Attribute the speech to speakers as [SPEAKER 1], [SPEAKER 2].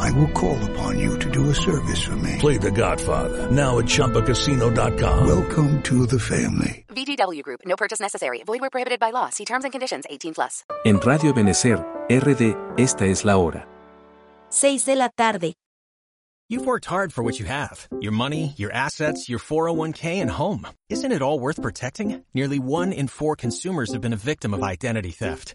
[SPEAKER 1] I will call upon you to do a service for me.
[SPEAKER 2] Play The Godfather now at ChumbaCasino.com.
[SPEAKER 1] Welcome to the family.
[SPEAKER 3] VGW Group. No purchase necessary. Void where prohibited by law. See terms and conditions. 18 plus.
[SPEAKER 4] En Radio Ebenezer, RD, esta es la hora.
[SPEAKER 5] 6 de la tarde.
[SPEAKER 6] You've worked hard for what you have your money, your assets, your 401k, and home. Isn't it all worth protecting? Nearly one in four consumers have been a victim of identity theft.